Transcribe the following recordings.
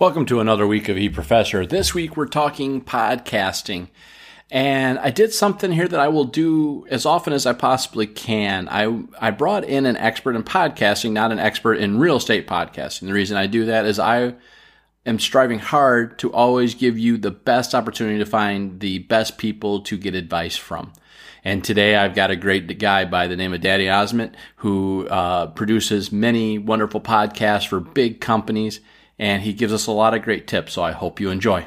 Welcome to another week of E Professor. This week we're talking podcasting. And I did something here that I will do as often as I possibly can. I, I brought in an expert in podcasting, not an expert in real estate podcasting. The reason I do that is I am striving hard to always give you the best opportunity to find the best people to get advice from. And today I've got a great guy by the name of Danny Ozment who uh, produces many wonderful podcasts for big companies and he gives us a lot of great tips. So I hope you enjoy.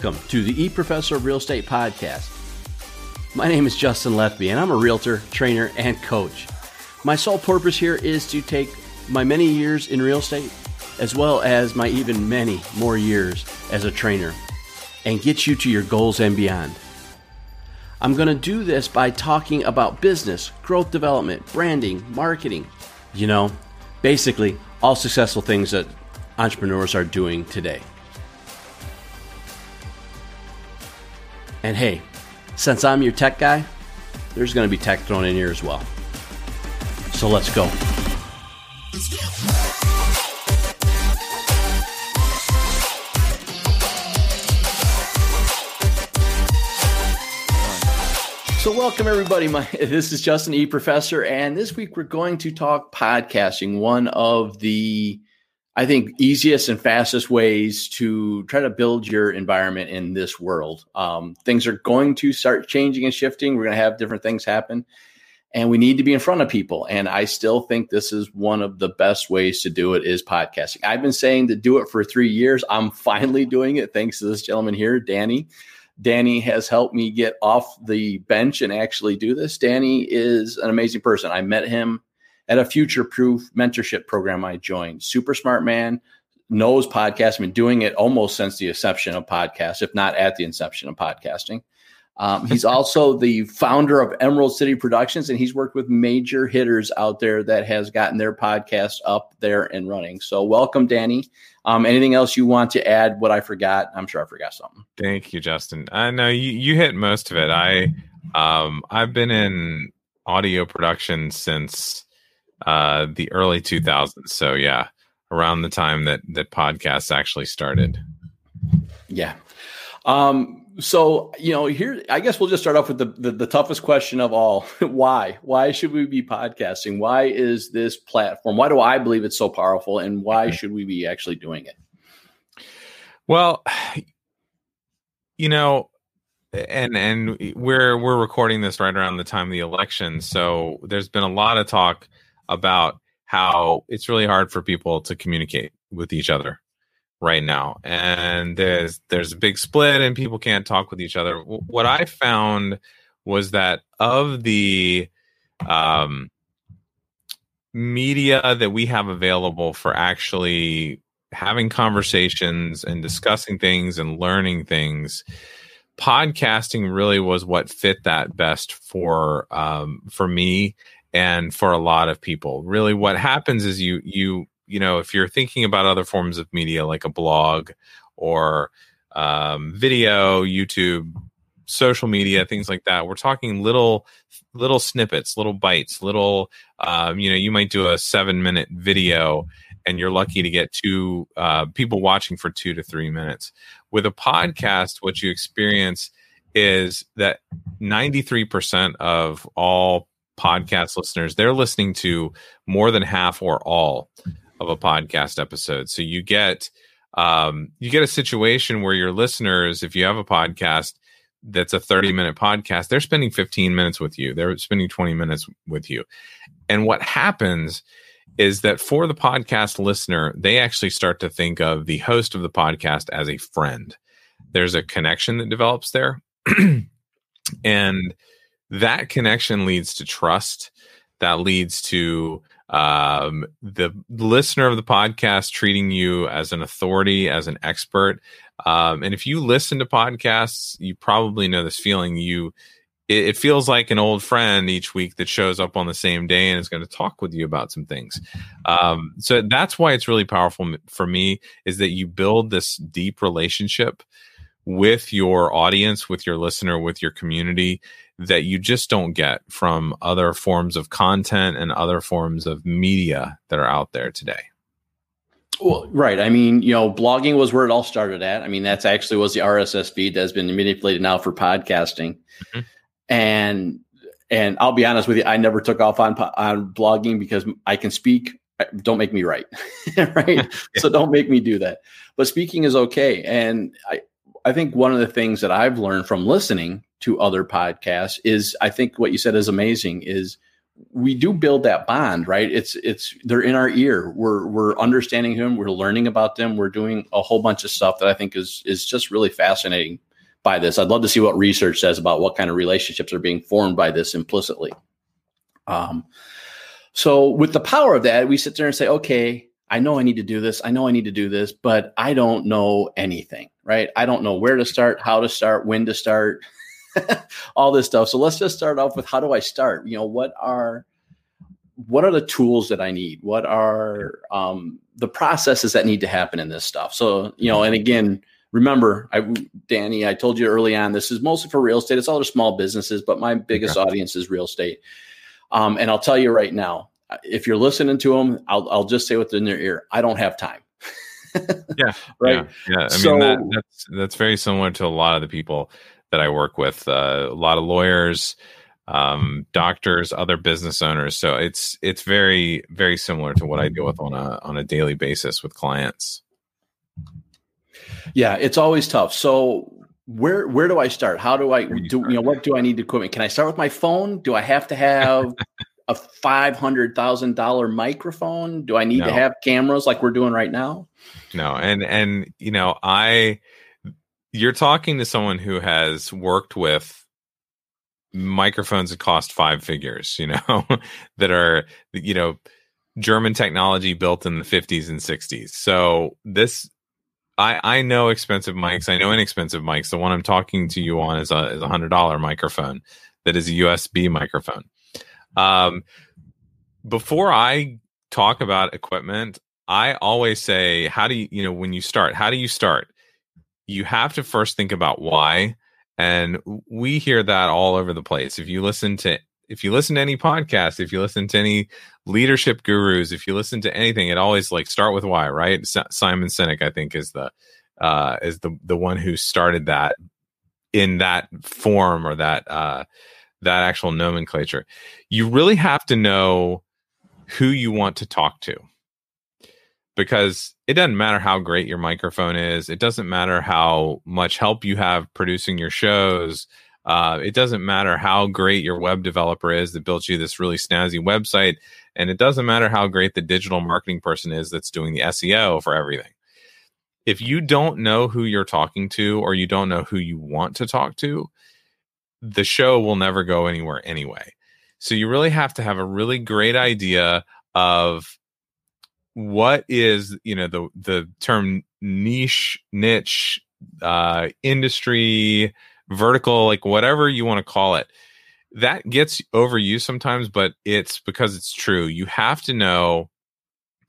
Welcome to the E Professor of Real Estate podcast. My name is Justin Lethby, and I'm a realtor, trainer, and coach. My sole purpose here is to take my many years in real estate, as well as my even many more years as a trainer, and get you to your goals and beyond. I'm going to do this by talking about business, growth development, branding, marketing, you know, basically all successful things that entrepreneurs are doing today. And hey, since I'm your tech guy, there's going to be tech thrown in here as well. So let's go. So welcome everybody. My this is Justin E Professor, and this week we're going to talk podcasting. One of the I think easiest and fastest ways to try to build your environment in this world. Um, things are going to start changing and shifting. We're going to have different things happen, and we need to be in front of people. And I still think this is one of the best ways to do it is podcasting. I've been saying to do it for three years. I'm finally doing it thanks to this gentleman here, Danny. Danny has helped me get off the bench and actually do this. Danny is an amazing person. I met him at a future proof mentorship program I joined. Super smart man, knows podcasting, been doing it almost since the inception of podcast, if not at the inception of podcasting. Um, he's also the founder of Emerald City Productions, and he's worked with major hitters out there that has gotten their podcast up there and running. So, welcome, Danny. Um, anything else you want to add? What I forgot? I'm sure I forgot something. Thank you, Justin. I know you, you hit most of it. I um, I've been in audio production since uh, the early 2000s. So yeah, around the time that that podcasts actually started. Yeah. Um, so you know, here I guess we'll just start off with the, the, the toughest question of all: Why? Why should we be podcasting? Why is this platform? Why do I believe it's so powerful? And why mm-hmm. should we be actually doing it? Well, you know, and and we're we're recording this right around the time of the election, so there's been a lot of talk about how it's really hard for people to communicate with each other right now. And there's there's a big split and people can't talk with each other. What i found was that of the um, media that we have available for actually having conversations and discussing things and learning things podcasting really was what fit that best for um, for me and for a lot of people. Really what happens is you you you know if you're thinking about other forms of media like a blog or um, video youtube social media things like that we're talking little little snippets little bites little um, you know you might do a seven minute video and you're lucky to get two uh, people watching for two to three minutes. With a podcast what you experience is that 93% of all podcast listeners, they're listening to more than half or all of a podcast episode. So you get um, you get a situation where your listeners, if you have a podcast that's a 30 minute podcast, they're spending 15 minutes with you. They're spending 20 minutes with you. And what happens is that for the podcast listener, they actually start to think of the host of the podcast as a friend. There's a connection that develops there. and that connection leads to trust that leads to um, the listener of the podcast treating you as an authority as an expert Um, and if you listen to podcasts, you probably know this feeling. You it, it, feels like an old friend each week that shows up on the same day and is going to talk with you about some things. Um, so that's why it's really powerful for me is that you build this deep relationship with your audience, with your listener, with your community that you just don't get from other forms of content and other forms of media that are out there today. Well, right. I mean, you know, blogging was where it all started at. I mean, that's actually was the RSS feed that's been manipulated now for podcasting. Mm-hmm. And and I'll be honest with you, I never took off on on blogging because I can speak. Don't make me write, right? yeah. So don't make me do that. But speaking is okay, and I I think one of the things that I've learned from listening to other podcasts is I think what you said is amazing is we do build that bond, right? It's it's they're in our ear. We're we're understanding them, we're learning about them, we're doing a whole bunch of stuff that I think is is just really fascinating by this. I'd love to see what research says about what kind of relationships are being formed by this implicitly. Um, so with the power of that, we sit there and say, okay, I know I need to do this. I know I need to do this, but I don't know anything, right? I don't know where to start, how to start, when to start, all this stuff. So let's just start off with how do I start? You know, what are what are the tools that I need? What are um, the processes that need to happen in this stuff? So, you know, and again, remember, I, Danny, I told you early on, this is mostly for real estate. It's all the small businesses, but my biggest okay. audience is real estate. Um, and I'll tell you right now, if you're listening to them, I'll, I'll just say what's in their ear. I don't have time. yeah. Right. Yeah. yeah. I so, mean, that, that's, that's very similar to a lot of the people that I work with, uh, a lot of lawyers, um, doctors, other business owners. So it's, it's very, very similar to what I deal with on a, on a daily basis with clients. Yeah, it's always tough. So where where do I start? How do I do you know what do I need to equipment? Can I start with my phone? Do I have to have a five hundred thousand dollar microphone? Do I need no. to have cameras like we're doing right now? No, and and you know, I you're talking to someone who has worked with microphones that cost five figures, you know, that are you know German technology built in the 50s and 60s. So this I, I know expensive mics. I know inexpensive mics. The one I'm talking to you on is a is a hundred dollar microphone that is a USB microphone. Um, before I talk about equipment, I always say, how do you you know when you start? How do you start? You have to first think about why, and we hear that all over the place. If you listen to if you listen to any podcast, if you listen to any leadership gurus, if you listen to anything, it always like start with why, right? S- Simon Sinek, I think, is the uh, is the the one who started that in that form or that uh, that actual nomenclature. You really have to know who you want to talk to because it doesn't matter how great your microphone is. It doesn't matter how much help you have producing your shows uh, it doesn't matter how great your web developer is that built you this really snazzy website, and it doesn't matter how great the digital marketing person is that's doing the SEO for everything. If you don't know who you're talking to or you don't know who you want to talk to, the show will never go anywhere anyway. So you really have to have a really great idea of what is, you know, the the term niche, niche, uh, industry, vertical, like whatever you want to call it. That gets overused sometimes, but it's because it's true. You have to know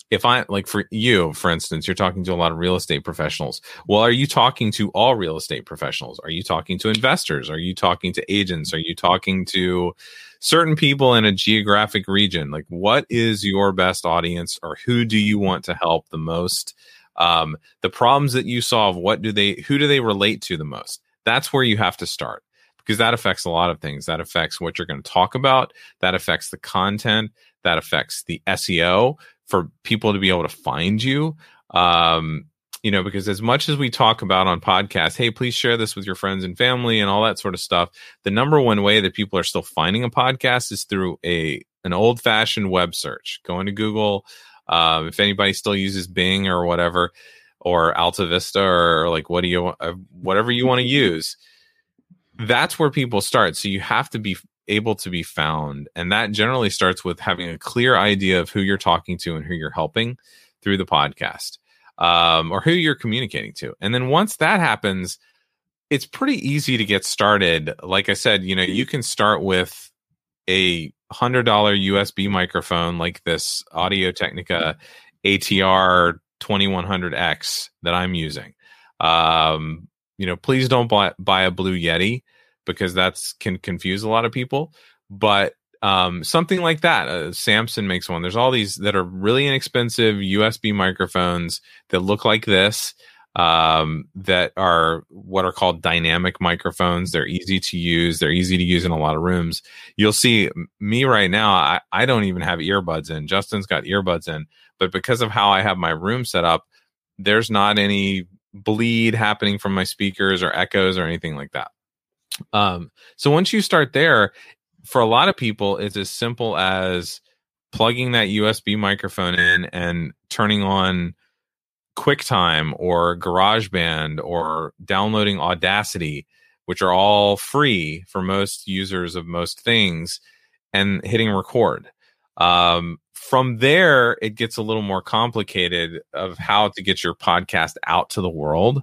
if I like for you, for instance, you're talking to a lot of real estate professionals. Well, are you talking to all real estate professionals? Are you talking to investors? Are you talking to agents? Are you talking to certain people in a geographic region? Like, what is your best audience, or who do you want to help the most? Um, the problems that you solve, what do they, who do they relate to the most? That's where you have to start because that affects a lot of things. That affects what you're going to talk about, that affects the content, that affects the SEO for people to be able to find you. Um, you know, because as much as we talk about on podcasts, hey, please share this with your friends and family and all that sort of stuff. The number one way that people are still finding a podcast is through a an old fashioned web search, going to Google. Um, if anybody still uses Bing or whatever, or Alta Vista or like what do you uh, whatever you want to use. That's where people start. So you have to be able to be found, and that generally starts with having a clear idea of who you're talking to and who you're helping through the podcast. um, or who you're communicating to. And then once that happens, it's pretty easy to get started. Like I said, you know, you can start with a hundred dollar USB microphone like this Audio Technica ATR 2100X that I'm using. Um, you know, please don't buy, buy a Blue Yeti because that's can confuse a lot of people. But um, something like that, uh, Samson makes one. There's all these that are really inexpensive USB microphones that look like this um, that are what are called dynamic microphones. They're easy to use. They're easy to use in a lot of rooms. You'll see me right now. I, I don't even have earbuds in. Justin's got earbuds in, but because of how I have my room set up, there's not any bleed happening from my speakers or echoes or anything like that. Um, so once you start there, for a lot of people, it's as simple as plugging that USB microphone in and turning on QuickTime or GarageBand or downloading Audacity, which are all free for most users of most things, and hitting record. Um, from there, it gets a little more complicated of how to get your podcast out to the world.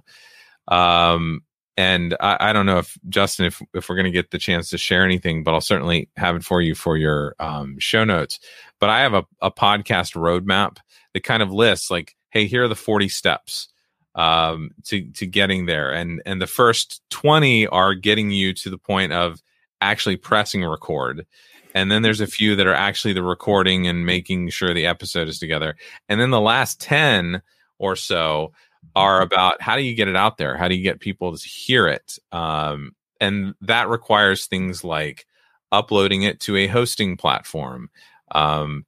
Um, and I, I, don't know if Justin, if if we're going to get the chance to share anything, but I'll certainly have it for you for your um, show notes. But I have a, a podcast roadmap that kind of lists like hey, here are the 40 steps um, to to getting there, and and the first 20 are getting you to the point of actually pressing record. And then there's a few that are actually the recording and making sure the episode is together. And then the last 10 or so are about how do you get it out there? How do you get people to hear it? Um, and that requires things like uploading it to a hosting platform, um,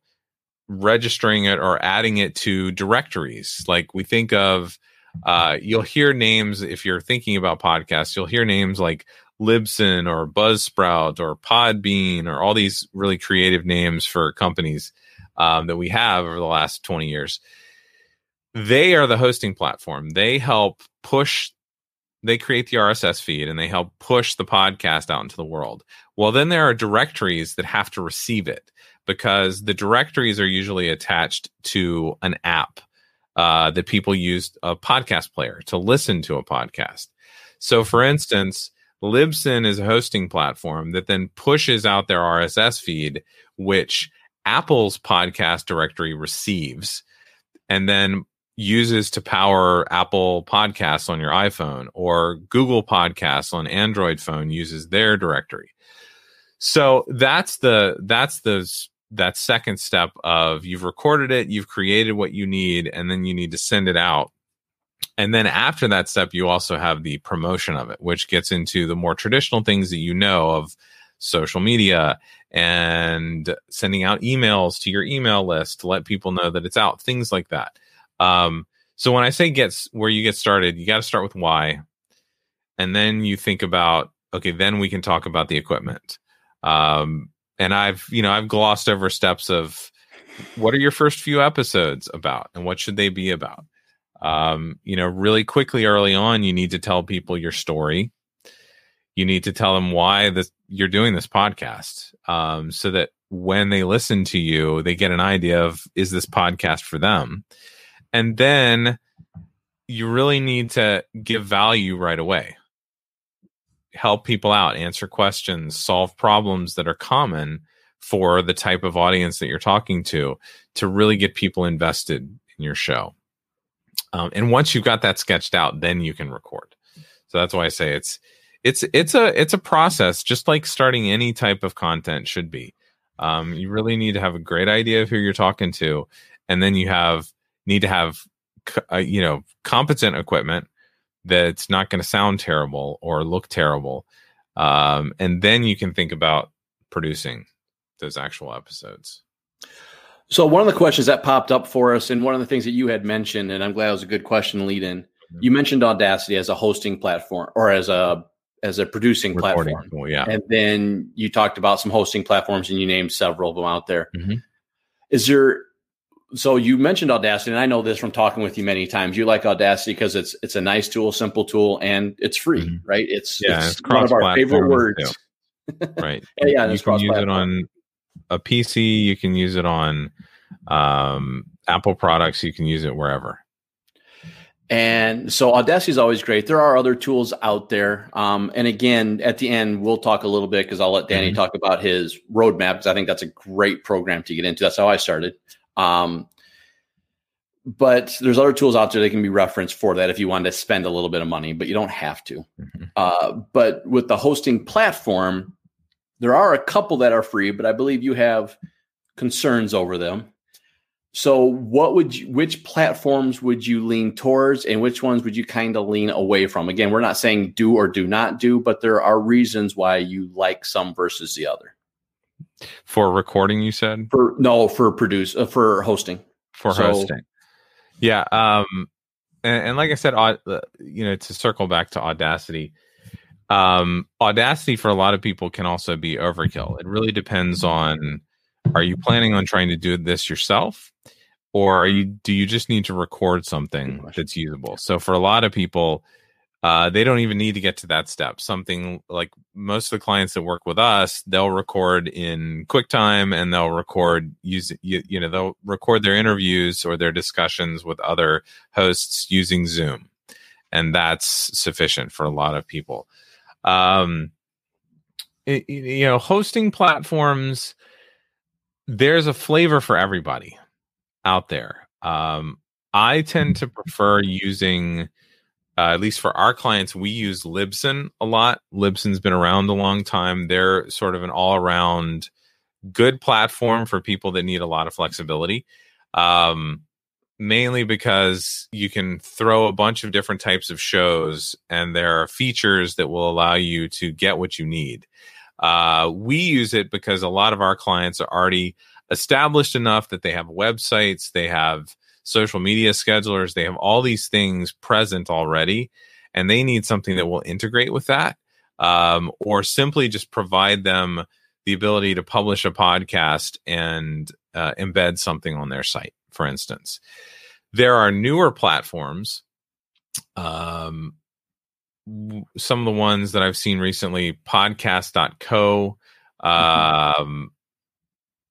registering it or adding it to directories. Like we think of, uh, you'll hear names if you're thinking about podcasts, you'll hear names like Libsyn or Buzzsprout or Podbean or all these really creative names for companies um, that we have over the last 20 years. They are the hosting platform. They help push, they create the RSS feed and they help push the podcast out into the world. Well, then there are directories that have to receive it because the directories are usually attached to an app uh, that people use a podcast player to listen to a podcast. So, for instance, Libsyn is a hosting platform that then pushes out their RSS feed, which Apple's podcast directory receives and then uses to power Apple Podcasts on your iPhone or Google Podcasts on Android phone uses their directory. So that's the that's the that second step of you've recorded it, you've created what you need, and then you need to send it out. And then after that step, you also have the promotion of it, which gets into the more traditional things that you know of social media and sending out emails to your email list to let people know that it's out, things like that. Um, so when I say gets where you get started, you got to start with why. And then you think about, okay, then we can talk about the equipment. Um, and I've you know I've glossed over steps of what are your first few episodes about and what should they be about. Um, you know, really quickly early on, you need to tell people your story. You need to tell them why this you're doing this podcast, um, so that when they listen to you, they get an idea of is this podcast for them, and then you really need to give value right away help people out, answer questions, solve problems that are common for the type of audience that you're talking to to really get people invested in your show. Um, and once you've got that sketched out, then you can record. So that's why I say it's it's it's a it's a process, just like starting any type of content should be. Um, you really need to have a great idea of who you're talking to, and then you have need to have uh, you know competent equipment that's not going to sound terrible or look terrible. Um, and then you can think about producing those actual episodes. So one of the questions that popped up for us, and one of the things that you had mentioned, and I'm glad it was a good question lead in. Mm-hmm. You mentioned Audacity as a hosting platform or as a as a producing Recording platform. Tool, yeah. And then you talked about some hosting platforms and you named several of them out there. Mm-hmm. Is there so you mentioned Audacity, and I know this from talking with you many times. You like Audacity because it's it's a nice tool, simple tool, and it's free, mm-hmm. right? It's yeah, it's, it's one of our favorite words. right. yeah, you can use it on a PC. You can use it on um, Apple products. You can use it wherever. And so Audacity is always great. There are other tools out there. Um, and again, at the end, we'll talk a little bit because I'll let Danny mm-hmm. talk about his roadmap because I think that's a great program to get into. That's how I started. Um, but there's other tools out there that can be referenced for that if you want to spend a little bit of money, but you don't have to. Mm-hmm. Uh, but with the hosting platform, there are a couple that are free, but I believe you have concerns over them. So, what would you, which platforms would you lean towards, and which ones would you kind of lean away from? Again, we're not saying do or do not do, but there are reasons why you like some versus the other. For recording, you said? For no for produce uh, for hosting. For so, hosting. Yeah, um, and, and like I said, uh, you know, to circle back to Audacity, um, Audacity for a lot of people can also be overkill. It really depends on are you planning on trying to do this yourself? Or are you do you just need to record something that's usable? So for a lot of people uh, they don't even need to get to that step. Something like most of the clients that work with us they'll record in quicktime and they'll record use you, you know they'll record their interviews or their discussions with other hosts using zoom. And that's sufficient for a lot of people. Um it, you know hosting platforms there's a flavor for everybody out there. Um, I tend to prefer using, uh, at least for our clients, we use Libsyn a lot. Libsyn's been around a long time. They're sort of an all around good platform for people that need a lot of flexibility. Um, mainly because you can throw a bunch of different types of shows and there are features that will allow you to get what you need. Uh, we use it because a lot of our clients are already established enough that they have websites, they have social media schedulers, they have all these things present already, and they need something that will integrate with that, um, or simply just provide them the ability to publish a podcast and uh, embed something on their site, for instance. There are newer platforms. Um, some of the ones that I've seen recently, podcast.co, mm-hmm. um,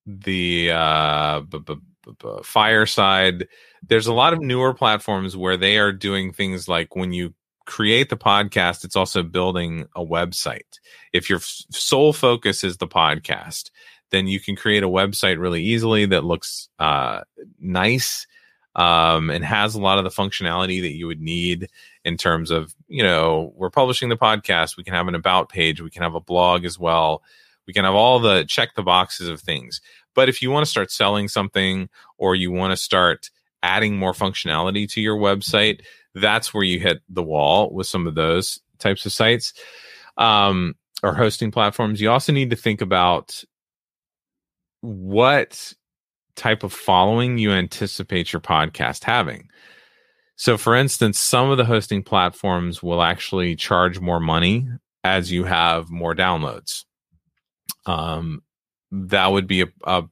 the uh, b- b- b- fireside there's a lot of newer platforms where they are doing things like when you create the podcast it's also building a website. If your f- sole focus is the podcast then you can create a website really easily that looks uh, nice um, and has a lot of the functionality that you would need in terms of you know we're publishing the podcast we can have an about page we can have a blog as well we can have all the check the boxes of things. But if you want to start selling something or you want to start adding more functionality to your website, that's where you hit the wall with some of those types of sites um, or hosting platforms. You also need to think about what type of following you anticipate your podcast having. So, for instance, some of the hosting platforms will actually charge more money as you have more downloads. Um, that would be a, a,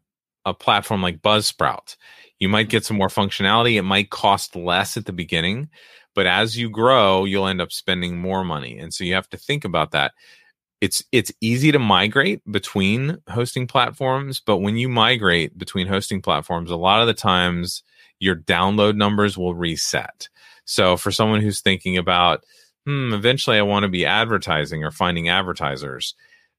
a platform like Buzzsprout. You might get some more functionality. It might cost less at the beginning, but as you grow, you'll end up spending more money. And so you have to think about that. It's it's easy to migrate between hosting platforms, but when you migrate between hosting platforms, a lot of the times your download numbers will reset. So for someone who's thinking about, hmm, eventually I want to be advertising or finding advertisers,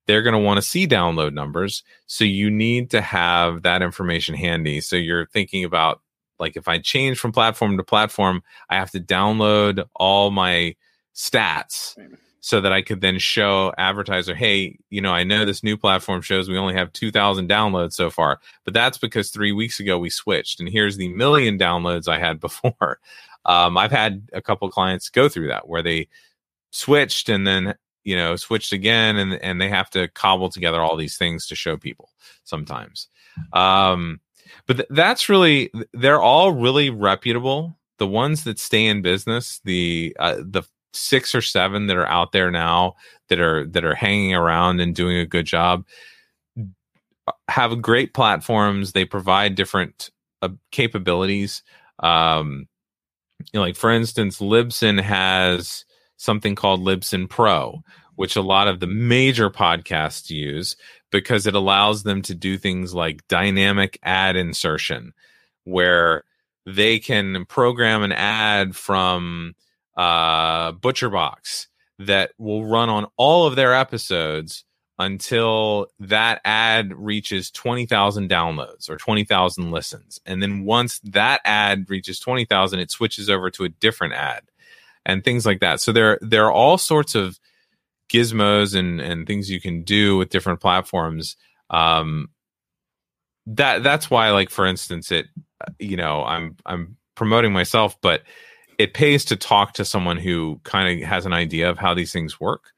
they're going to want to see download numbers. So you need to have that information handy. So you're thinking about like if I change from platform to platform, I have to download all my stats so that I could then show advertiser, hey, you know, I know this new platform shows we only have 2,000 downloads so far, but that's because three weeks ago we switched, and here's the million downloads I had before. Um, I've had a couple clients go through that where they switched and then you know switched again and and they have to cobble together all these things to show people sometimes. Um but th- that's really they're all really reputable. The ones that stay in business the uh, the six or seven that are out there now that are that are hanging around and doing a good job have great platforms. They provide different uh, capabilities. Um you know, like for instance libsyn has something called Libsyn Pro, which a lot of the major podcasts use because it allows them to do things like dynamic ad insertion, where they can program an ad from uh, ButcherBox that will run on all of their episodes until that ad reaches 20,000 downloads or 20,000 listens. And then once that ad reaches 20,000, it switches over to a different ad and things like that. So there, there are all sorts of gizmos and, and things you can do with different platforms. Um, that, that's why, like, for instance, it, you know, I'm, I'm promoting myself, but it pays to talk to someone who kind of has an idea of how these things work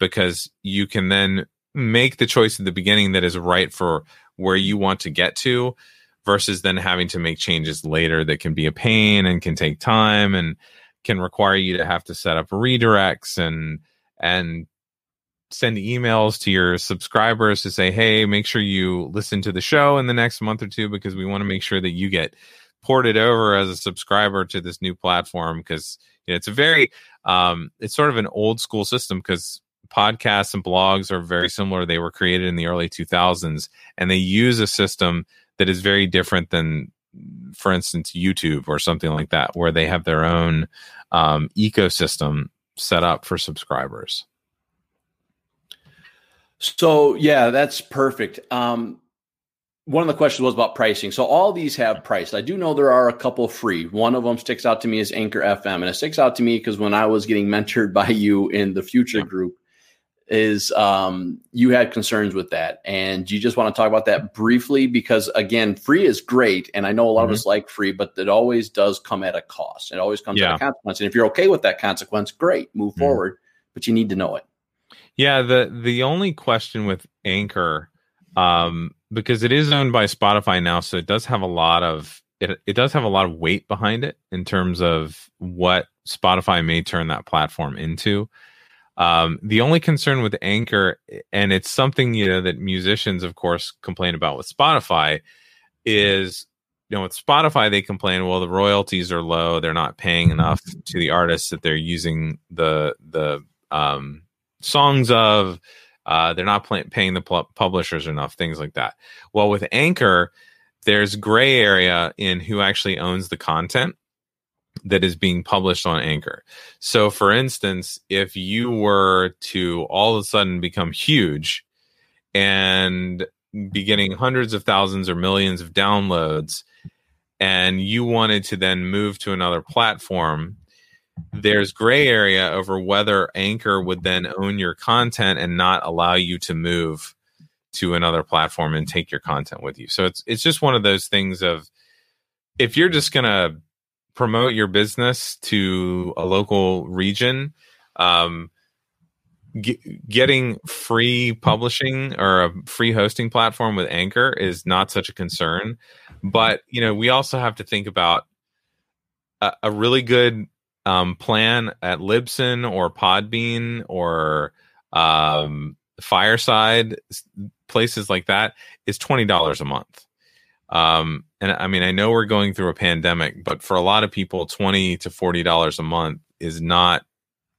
because you can then make the choice at the beginning that is right for where you want to get to versus then having to make changes later that can be a pain and can take time and can require you to have to set up redirects and and send emails to your subscribers to say hey make sure you listen to the show in the next month or two because we want to make sure that you get ported over as a subscriber to this new platform because you know, it's a very um, it's sort of an old school system because podcasts and blogs are very similar. They were created in the early 2000s and they use a system that is very different than, for instance, YouTube or something like that, where they have their own um, ecosystem set up for subscribers. So, yeah, that's perfect. Um, one of the questions was about pricing. So all these have price. I do know there are a couple free. One of them sticks out to me is Anchor FM, and it sticks out to me because when I was getting mentored by you in the Future yeah. Group, is um, you had concerns with that, and you just want to talk about that briefly because again, free is great, and I know a lot mm-hmm. of us like free, but it always does come at a cost. It always comes yeah. at a consequence, and if you're okay with that consequence, great, move mm-hmm. forward. But you need to know it. Yeah the the only question with Anchor, um, because it is owned by Spotify now, so it does have a lot of it. It does have a lot of weight behind it in terms of what Spotify may turn that platform into. Um, the only concern with Anchor, and it's something you know that musicians, of course, complain about with Spotify, is you know with Spotify they complain, well, the royalties are low, they're not paying enough to the artists that they're using the the um, songs of, uh, they're not pay- paying the pu- publishers enough, things like that. Well, with Anchor, there's gray area in who actually owns the content that is being published on Anchor. So, for instance, if you were to all of a sudden become huge and be getting hundreds of thousands or millions of downloads, and you wanted to then move to another platform, there's gray area over whether Anchor would then own your content and not allow you to move to another platform and take your content with you. So it's it's just one of those things of if you're just gonna promote your business to a local region, um, getting free publishing or a free hosting platform with Anchor is not such a concern. But you know, we also have to think about a, a really good um, plan at Libsyn or Podbean or um, Fireside places like that is twenty dollars a month. Um, and I mean, I know we're going through a pandemic, but for a lot of people, twenty to forty dollars a month is not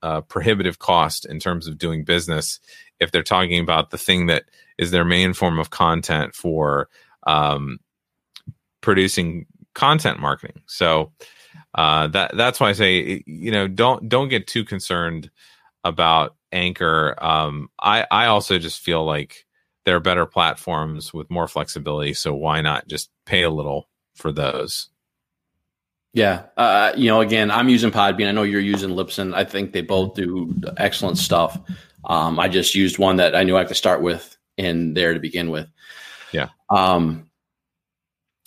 a prohibitive cost in terms of doing business. If they're talking about the thing that is their main form of content for um, producing content marketing, so uh, that that's why I say you know don't don't get too concerned about Anchor. Um, I I also just feel like there are better platforms with more flexibility. So why not just pay a little for those? Yeah, uh, you know, again, I'm using Podbean. I know you're using Libsyn. I think they both do excellent stuff. Um, I just used one that I knew I could start with in there to begin with. Yeah. Um,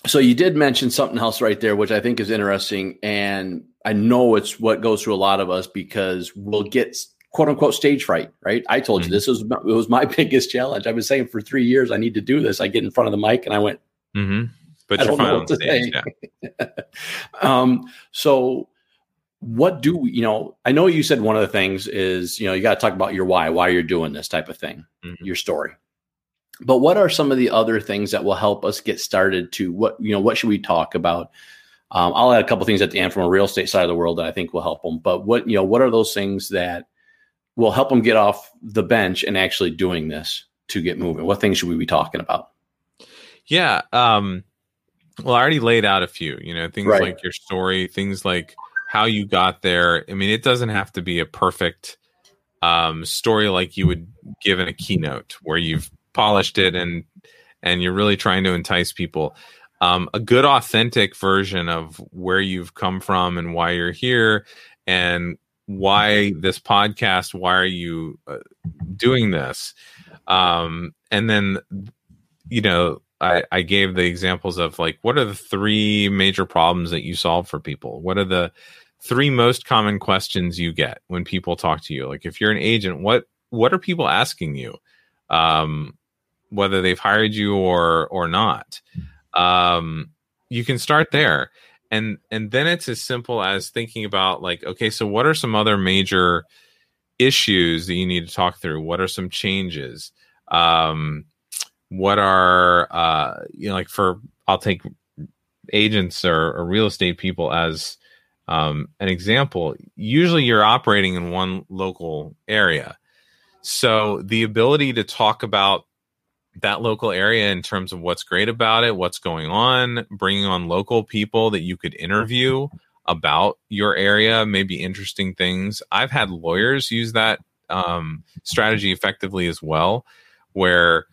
so you did mention something else right there, which I think is interesting, and I know it's what goes through a lot of us because we'll get quote unquote stage fright, right? I told mm-hmm. you this was it was my biggest challenge. I've been saying for three years I need to do this. I get in front of the mic and I went, mm-hmm. but I you're fine on stage. Yeah. um, so what do we, you know? I know you said one of the things is you know you got to talk about your why, why you're doing this type of thing, mm-hmm. your story. But what are some of the other things that will help us get started? To what you know, what should we talk about? Um, I'll add a couple things at the end from a real estate side of the world that I think will help them. But what you know, what are those things that will help them get off the bench and actually doing this to get moving? What things should we be talking about? Yeah. Um, Well, I already laid out a few, you know, things Right. like your story, things like how you got there. I mean, it doesn't have to be a perfect um, story like you would give in a keynote where you've polished it and and you're really trying to entice people. Um, a good, authentic version of where you've come from and why you're here and why this podcast. Why are you uh, doing this? Um, and then, you know, I, I gave the examples of like what are the three major problems that you solve for people? What are the three most common questions you get when people talk to you? Like if you're an agent, what what are people asking you? Um, whether they've hired you or or not. Um, you can start there. And and then it's as simple as thinking about like, okay, so what are some other major issues that you need to talk through? What are some changes? Um, what are uh you know like for i'll take agents or, or real estate people as um an example usually you're operating in one local area so the ability to talk about that local area in terms of what's great about it what's going on bringing on local people that you could interview about your area maybe interesting things. I've had lawyers use that um, strategy effectively as well where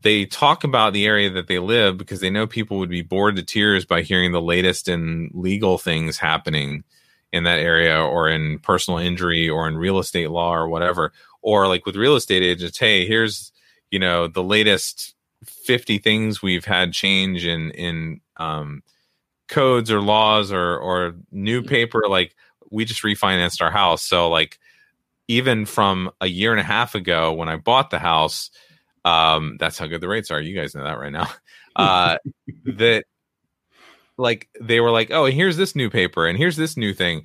they talk about the area that they live because they know people would be bored to tears by hearing the latest in legal things happening in that area or in personal injury or in real estate law or whatever. Or like with real estate agents hey here's you know the latest 50 things we've had change in in um, codes or laws or or new paper like we just refinanced our house. So like even from a year and a half ago when i bought the house um that's how good the rates are. You guys know that right now. Uh that like they were like oh here's this new paper and here's this new thing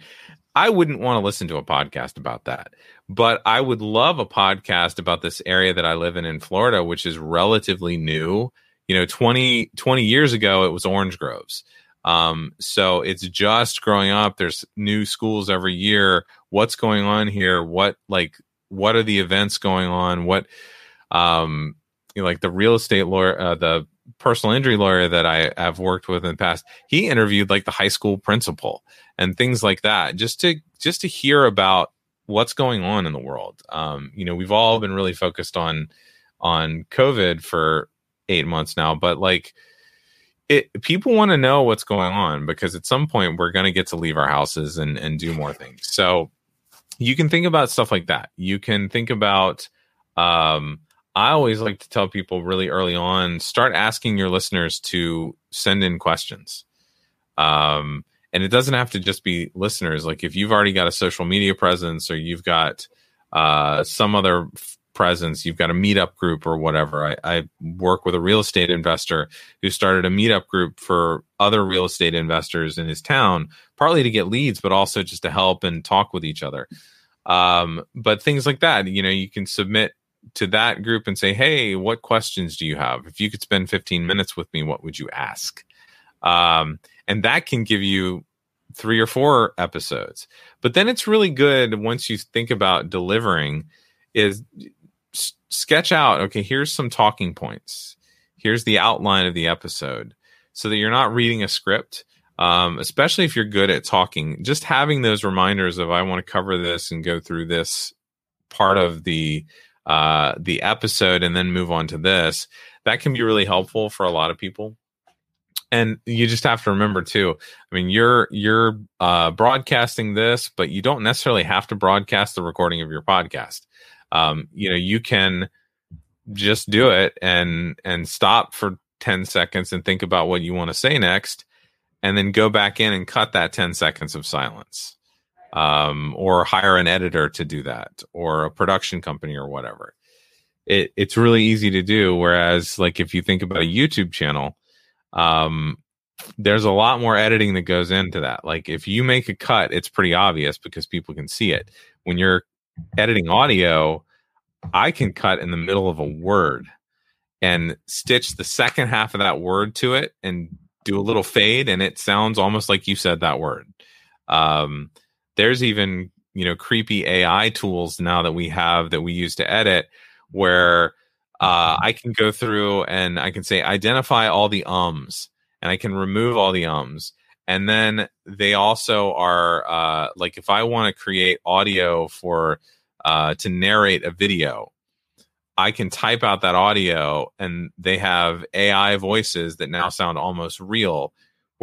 i wouldn't want to listen to a podcast about that but i would love a podcast about this area that i live in in florida which is relatively new. You know 20 20 years ago it was orange groves. Um so it's just growing up. There's new schools every year. What's going on here? What like what are the events going on? What um you know, like the real estate lawyer uh, the personal injury lawyer that i have worked with in the past he interviewed like the high school principal and things like that just to just to hear about what's going on in the world. Um you know we've all been really focused on on covid for eight months now but like it people want to know what's going on because at some point we're going to get to leave our houses and and do more things. So you can think about stuff like that. You can think about um i always like to tell people really early on start asking your listeners to send in questions. Um and it doesn't have to just be listeners. Like if you've already got a social media presence or you've got uh some other f- presence you've got a meetup group or whatever. I, I work with a real estate investor who started a meetup group for other real estate investors in his town partly to get leads but also just to help and talk with each other. Um, but things like that you know you can submit to that group and say hey what questions do you have? If you could spend 15 minutes with me what would you ask? Um, and that can give you three or four episodes. But then it's really good once you think about delivering is s- sketch out okay here's some talking points. Here's the outline of the episode so that you're not reading a script um, especially if you're good at talking. Just having those reminders of i want to cover this and go through this part of the uh, the episode and then move on to this that can be really helpful for a lot of people. And you just have to remember too i mean you're you're uh, broadcasting this but you don't necessarily have to broadcast the recording of your podcast. Um, you know you can just do it and and stop for 10 seconds and think about what you want to say next and then go back in and cut that 10 seconds of silence um, or hire an editor to do that or a production company or whatever. It, it's really easy to do whereas like if you think about a youtube channel um, there's a lot more editing that goes into that. Like if you make a cut it's pretty obvious because people can see it. When you're editing audio i can cut in the middle of a word and stitch the second half of that word to it and do a little fade and it sounds almost like you said that word. Um, there's even you know creepy ai tools now that we have that we use to edit where uh, i can go through and i can say identify all the ums and I can remove all the ums. And then they also are uh, like if I want to create audio for uh, to narrate a video, I can type out that audio, and they have AI voices that now sound almost real,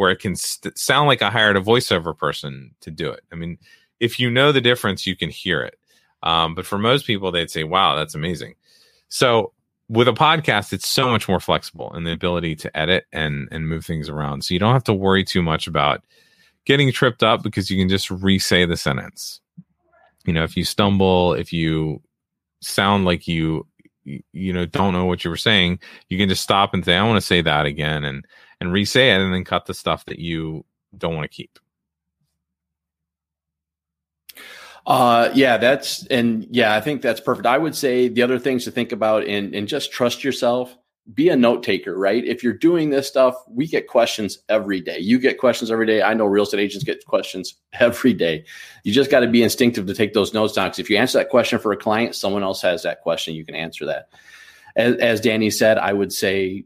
where it can st- sound like I hired a voiceover person to do it. I mean, if you know the difference, you can hear it. Um, but for most people, they'd say, "Wow, that's amazing." So with a podcast, it's so much more flexible in the ability to edit and and move things around. So you don't have to worry too much about getting tripped up because you can just re-say the sentence. You know, if you stumble, if you sound like you you know don't know what you were saying, you can just stop and say, "I want to say that again," and and re-say it, and then cut the stuff that you don't want to keep. Uh, yeah, that's and yeah, I think that's perfect. I would say the other things to think about and and just trust yourself. Be a note taker, right? If you're doing this stuff, we get questions every day. You get questions every day. I know real estate agents get questions every day. You just got to be instinctive to take those notes down. Because if you answer that question for a client, someone else has that question. You can answer that. As, as Danny said, I would say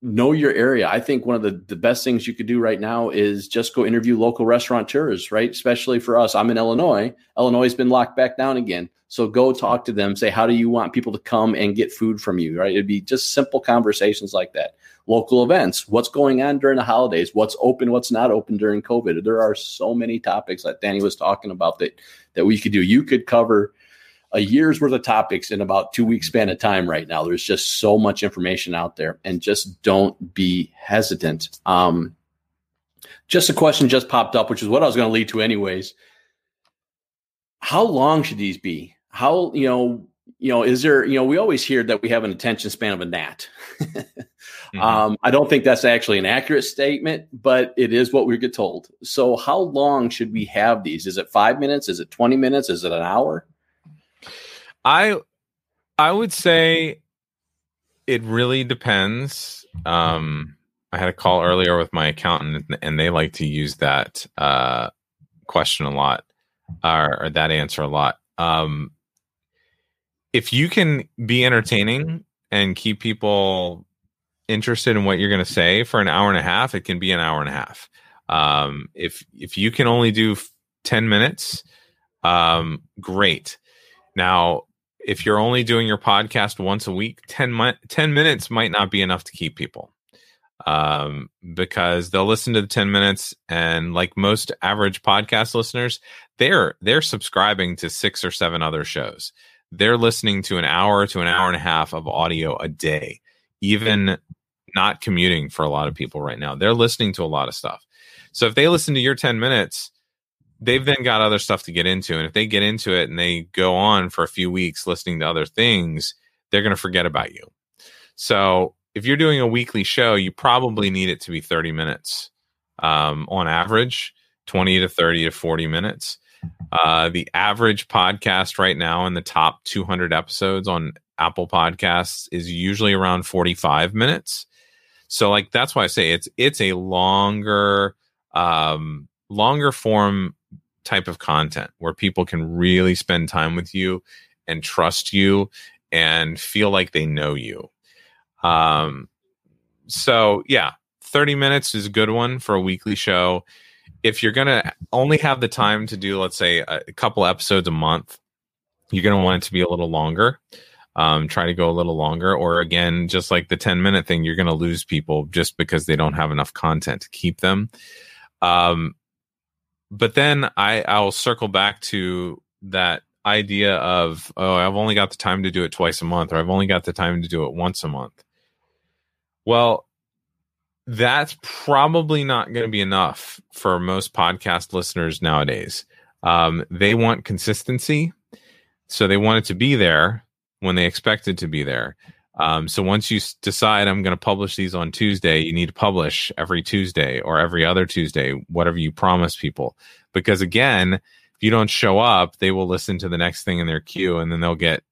know your area. I think one of the, the best things you could do right now is just go interview local restaurateurs, right? Especially for us. I'm in Illinois. Illinois has been locked back down again. So go talk to them, say, how do you want people to come and get food from you, right? It'd be just simple conversations like that. Local events, what's going on during the holidays, what's open, what's not open during COVID. There are so many topics that Danny was talking about that that we could do. You could cover a year's worth of topics in about two weeks span of time right now. There's just so much information out there, and just don't be hesitant. Um, just a question just popped up, which is what I was going to lead to, anyways. How long should these be? How you know? You know, is there? You know, we always hear that we have an attention span of a gnat. mm-hmm. um, I don't think that's actually an accurate statement, but it is what we get told. So, how long should we have these? Is it five minutes? Is it twenty minutes? Is it an hour? I I would say it really depends. Um, I had a call earlier with my accountant, and they like to use that uh, question a lot, or, or that answer a lot. Um, if you can be entertaining and keep people interested in what you're going to say for an hour and a half, it can be an hour and a half. Um, if if you can only do ten minutes, um, great. Now, if you're only doing your podcast once a week, 10, mi- 10 minutes might not be enough to keep people um, because they'll listen to the 10 minutes and like most average podcast listeners, they're they're subscribing to six or seven other shows. They're listening to an hour to an hour and a half of audio a day, even not commuting for a lot of people right now. They're listening to a lot of stuff. So if they listen to your 10 minutes, they've then got other stuff to get into. And if they get into it and they go on for a few weeks listening to other things, they're going to forget about you. So if you're doing a weekly show, you probably need it to be 30 minutes um, on average, 20 to 30 to 40 minutes. Uh, the average podcast right now in the top 200 episodes on Apple Podcasts is usually around 45 minutes. So like that's why I say it's it's a longer um longer form type of content where people can really spend time with you and trust you and feel like they know you. Um, so yeah, 30 minutes is a good one for a weekly show. If you're going to only have the time to do, let's say, a, a couple episodes a month, you're going to want it to be a little longer. Um, try to go a little longer, or again, just like the 10 minute thing, you're going to lose people just because they don't have enough content to keep them. Um, but then I I'll circle back to that idea of oh I've only got the time to do it twice a month or I've only got the time to do it once a month. Well, that's probably not going to be enough for most podcast listeners nowadays. Um, they want consistency, so they want it to be there when they expect it to be there. Um, so once you decide I'm going to publish these on Tuesday, you need to publish every Tuesday or every other Tuesday, whatever you promise people. Because again, if you don't show up, they will listen to the next thing in their queue and then they'll get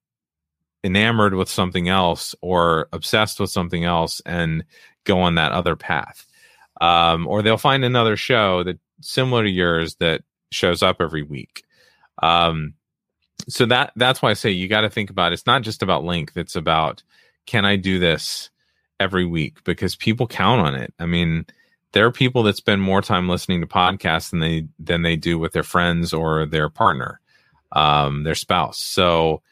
enamored with something else or obsessed with something else and go on that other path. Um, or they'll find another show that similar to yours that shows up every week. Um, so that that's why I say you got to think about it's not just about length; it's about can I do this every week because people count on it. I mean, there are people that spend more time listening to podcasts than they than they do with their friends or their partner, um, their spouse. So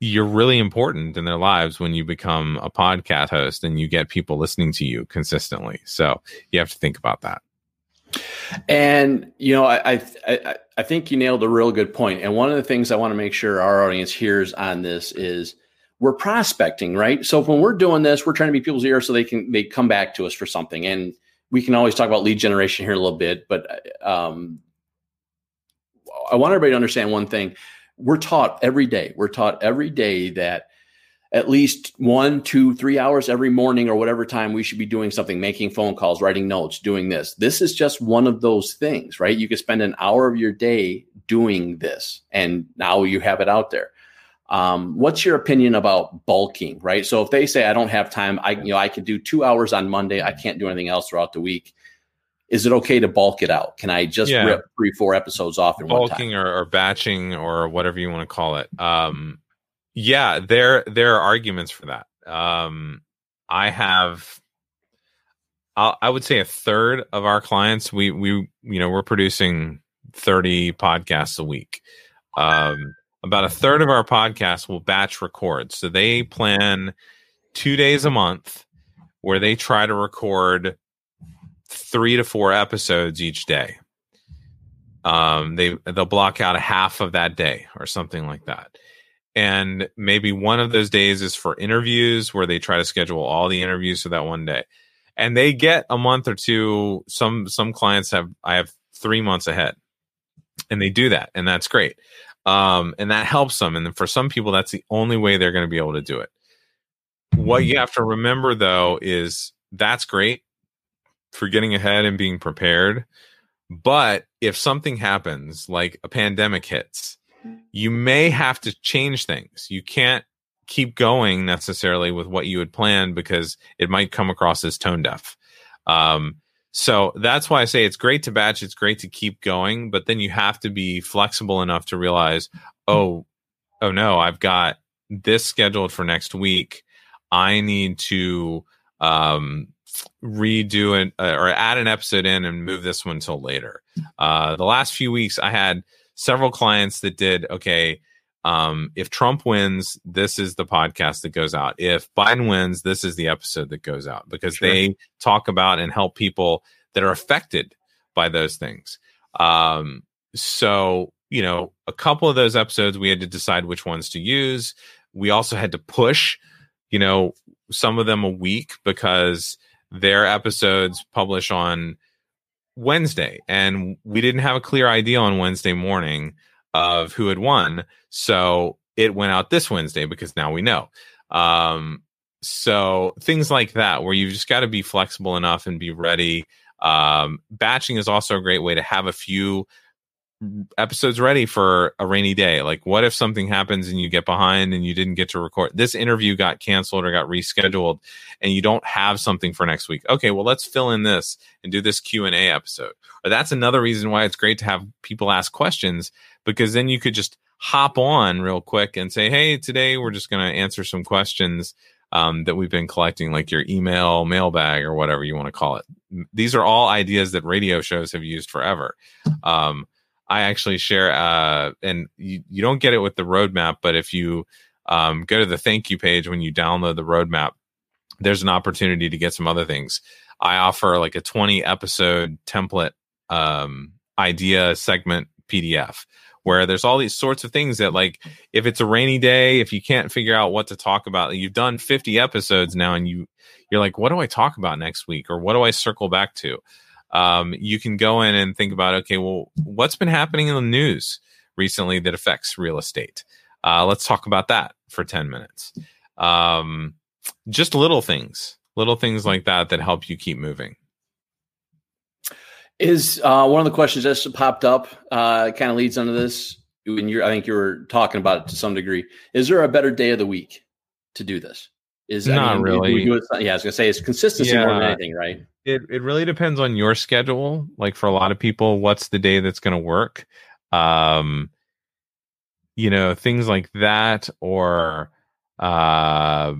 you're really important in their lives when you become a podcast host and you get people listening to you consistently. So you have to think about that. And you know, I, I I think you nailed a real good point. And one of the things I want to make sure our audience hears on this is we're prospecting, right? So when we're doing this, we're trying to be people's ears so they can they come back to us for something. And we can always talk about lead generation here a little bit, but um, I want everybody to understand one thing. We're taught every day. We're taught every day that at least one, two, three hours every morning or whatever time we should be doing something, making phone calls, writing notes, doing this. This is just one of those things, right? You could spend an hour of your day doing this, and now you have it out there. Um, what's your opinion about bulking, right? So if they say I don't have time, I you know I could do two hours on Monday, I can't do anything else throughout the week. Is it okay to bulk it out? Can I just yeah. rip three, four episodes off in bulking or, or, batching or whatever you want to call it? Um, yeah, there there are arguments for that. Um, I have, I'll, I would say a third of our clients. We we you know we're producing thirty podcasts a week. Um, about a third of our podcast will batch record, so they plan two days a month where they try to record three to four episodes each day. Um, they they'll block out a half of that day or something like that. And maybe one of those days is for interviews where they try to schedule all the interviews for that one day. And they get a month or two. Some some clients have i have three months ahead and they do that. And that's great um, and that helps them and for some people that's the only way they're going to be able to do it what you have to remember though is that's great for getting ahead and being prepared but if something happens like a pandemic hits you may have to change things. You can't keep going necessarily with what you had planned because it might come across as tone deaf. Um, so that's why I say it's great to batch, it's great to keep going, but then you have to be flexible enough to realize, oh, oh no, I've got this scheduled for next week. I need to um, redo it uh, or add an episode in and move this one till later. Uh, the last few weeks, I had several clients that did okay um, if Trump wins, this is the podcast that goes out. If Biden wins, this is the episode that goes out because sure. they talk about and help people that are affected by those things. Um, so, you know, a couple of those episodes we had to decide which ones to use. We also had to push, you know, some of them a week because their episodes publish on Wednesday, and we didn't have a clear idea on Wednesday morning of who had won. So it went out this Wednesday because now we know. Um, so things like that, where you've just got to be flexible enough and be ready. Um, batching is also a great way to have a few episodes ready for a rainy day. Like, what if something happens and you get behind and you didn't get to record? This interview got canceled or got rescheduled, and you don't have something for next week. Okay, well, let's fill in this and do this Q and A episode. Or that's another reason why it's great to have people ask questions because then you could just hop on real quick and say, "Hey, today we're just going to answer some questions." Um, that we've been collecting, like your email mailbag or whatever you want to call it. These are all ideas that radio shows have used forever. Um, I actually share, uh, and you, you don't get it with the roadmap, but if you um, go to the thank you page when you download the roadmap, there's an opportunity to get some other things. I offer like a 20 episode template um, idea segment PDF where there's all these sorts of things that like if it's a rainy day if you can't figure out what to talk about you've done 50 episodes now and you you're like what do i talk about next week? or what do i circle back to? Um, you can go in and think about okay well what's been happening in the news recently that affects real estate? Uh, let's talk about that for 10 minutes. Um, just little things little things like that that help you keep moving is uh, one of the questions that just popped up uh, kind of leads into this and you're i think you were talking about it to some degree is there a better day of the week to do this is not I mean, really it, yeah i was gonna say it's consistency yeah. more than anything right it it really depends on your schedule. Like for a lot of people, what's the day that's going to work? Um, you know, things like that, or uh,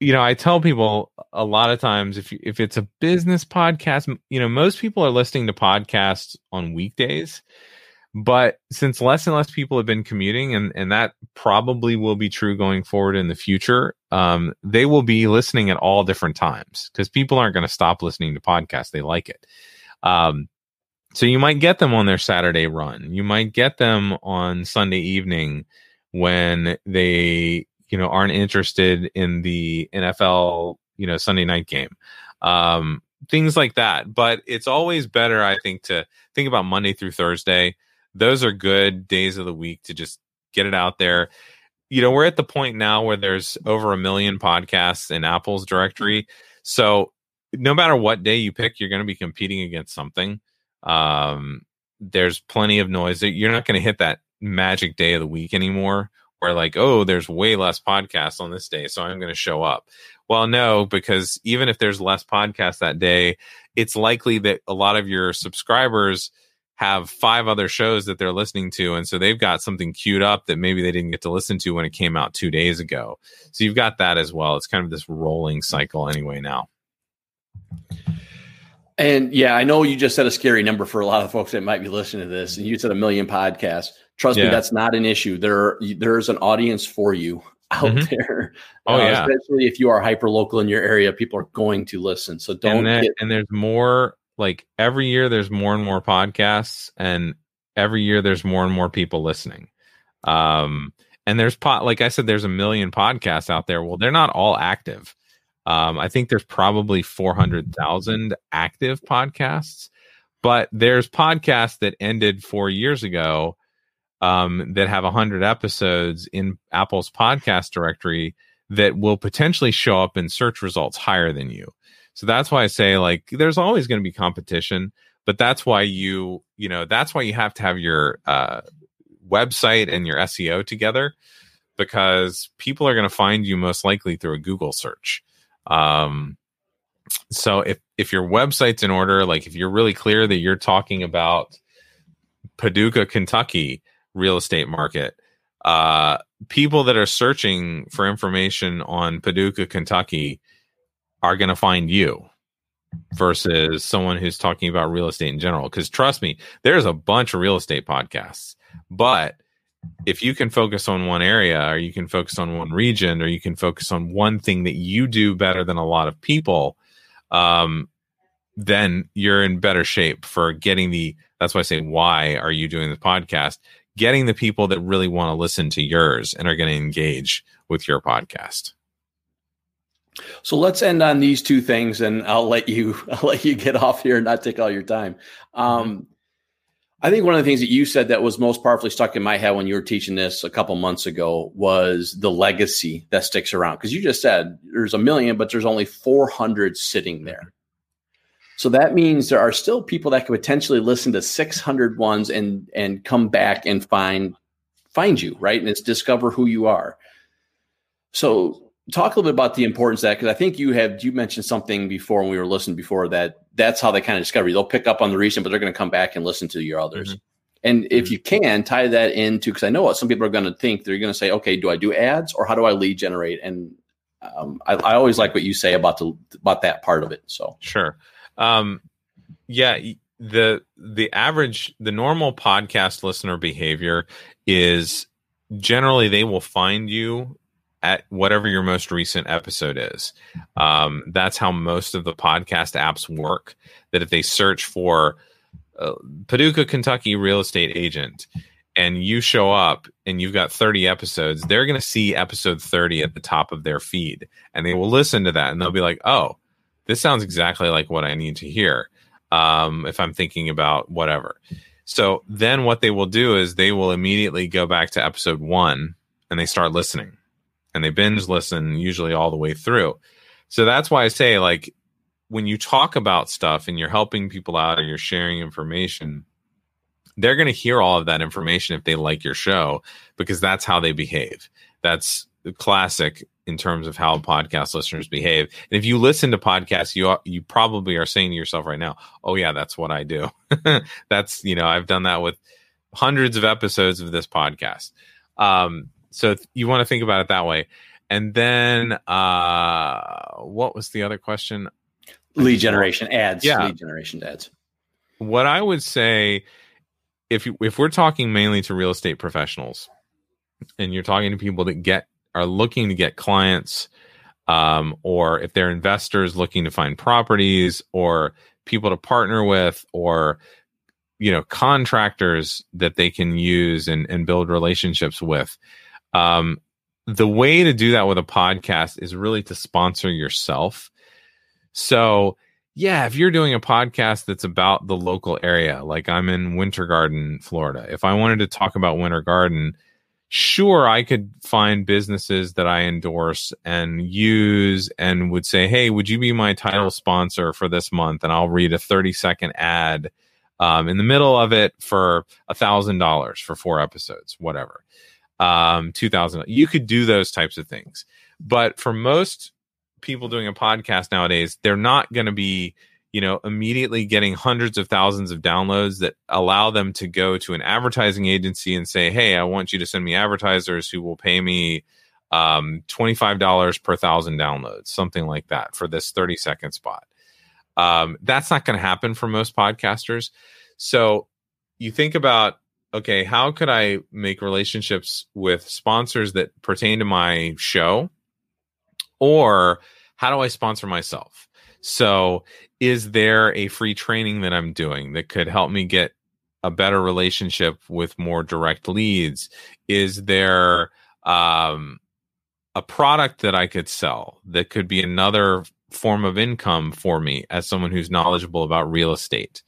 you know, I tell people a lot of times if if it's a business podcast, you know, most people are listening to podcasts on weekdays. But since less and less people have been commuting, and, and that probably will be true going forward in the future, um, they will be listening at all different times because people aren't going to stop listening to podcasts. They like it. Um, so you might get them on their Saturday run. You might get them on Sunday evening when they you know aren't interested in the NFL you know Sunday night game. Um, things like that. But it's always better, I think, to think about Monday through Thursday. Those are good days of the week to just get it out there. You know, we're at the point now where there's over a million podcasts in Apple's directory. So no matter what day you pick, you're going to be competing against something. Um, there's plenty of noise. You're not going to hit that magic day of the week anymore where like, oh, there's way less podcasts on this day, so I'm going to show up. Well, no, because even if there's less podcasts that day, it's likely that a lot of your subscribers have five other shows that they're listening to. And so they've got something queued up that maybe they didn't get to listen to when it came out two days ago. So you've got that as well. It's kind of this rolling cycle anyway now. And yeah, I know you just said a scary number for a lot of folks that might be listening to this, and you said a million podcasts. Trust yeah. me, that's not an issue. There, there's an audience for you out mm-hmm. there. Oh uh, yeah, especially if you are hyper local in your area, people are going to listen. So don't. And, that, get- and there's more. Like every year, there's more and more podcasts, and every year there's more and more people listening. Um, and there's pot, like I said, there's a million podcasts out there. Well, they're not all active. Um, I think there's probably 400,000 active podcasts, but there's podcasts that ended four years ago um, that have 100 episodes in Apple's podcast directory that will potentially show up in search results higher than you. So that's why I say like there's always going to be competition, but that's why you you know that's why you have to have your uh, website and your SEO together because people are going to find you most likely through a Google search. Um, so if if your website's in order, like if you're really clear that you're talking about Paducah, Kentucky, real estate market. Uh, people that are searching for information on Paducah, Kentucky are going to find you versus someone who's talking about real estate in general. Because trust me, there's a bunch of real estate podcasts, but if you can focus on one area or you can focus on one region or you can focus on one thing that you do better than a lot of people, um, then you're in better shape for getting the. That's why I say, why are you doing this podcast? getting the people that really want to listen to yours and are going to engage with your podcast. So let's end on these two things, and I'll let you I'll let you get off here and not take all your time. Um. I think one of the things that you said that was most powerfully stuck in my head when you were teaching this a couple months ago was the legacy that sticks around. Because you just said there's a million, but there's only 400 sitting there. So that means there are still people that could potentially listen to 600 ones and and come back and find find you, right? And it's discover who you are. So talk a little bit about the importance of that because I think you have you mentioned something before when we were listening before that that's how they kind of discover you. They'll pick up on the recent, but they're going to come back and listen to your others. Mm-hmm. And if mm-hmm. you can tie that into, because I know what some people are going to think, they're going to say, okay, do I do ads or how do I lead generate? And um, I, I, always like what you say about the about that part of it. So sure. Um, yeah, the the average, the normal podcast listener behavior is generally they will find you at whatever your most recent episode is. Um, that's how most of the podcast apps work. That if they search for uh, Paducah, Kentucky real estate agent, and you show up and you've got 30 episodes, they're going to see episode 30 at the top of their feed and they will listen to that and they'll be like, oh, this sounds exactly like what I need to hear um, if I'm thinking about whatever. So then what they will do is they will immediately go back to episode one and they start listening and they binge listen usually all the way through. So that's why I say, like, when you talk about stuff and you're helping people out or you're sharing information, they're going to hear all of that information if they like your show because that's how they behave. That's classic in terms of how podcast listeners behave. And if you listen to podcasts, you are, you probably are saying to yourself right now, "Oh yeah, that's what I do." that's you know I've done that with hundreds of episodes of this podcast. Um, so you want to think about it that way. and then uh, what was the other question? Lead generation ads. Yeah. Lead generation ads. What I would say, if you, if we're talking mainly to real estate professionals, and you're talking to people that get are looking to get clients, um, or if they're investors looking to find properties, or people to partner with, or you know contractors that they can use and, and build relationships with um, the way to do that with a podcast is really to sponsor yourself so yeah if you're doing a podcast that's about the local area like i'm in winter garden florida if i wanted to talk about winter garden sure i could find businesses that i endorse and use and would say hey would you be my title sponsor for this month and i'll read a 30 second ad um, in the middle of it for a thousand dollars for four episodes, whatever. Um, two thousand. You could do those types of things, but for most people doing a podcast nowadays, they're not going to be, you know, immediately getting hundreds of thousands of downloads that allow them to go to an advertising agency and say, "Hey, I want you to send me advertisers who will pay me." um, $25 per thousand downloads, something like that for this 30 second spot. Um, that's not going to happen for most podcasters. So you think about, okay, how could I make relationships with sponsors that pertain to my show? Or how do I sponsor myself? So is there a free training that I'm doing that could help me get a better relationship with more direct leads? Is there um, a product that I could sell that could be another form of income for me as someone who's knowledgeable about real estate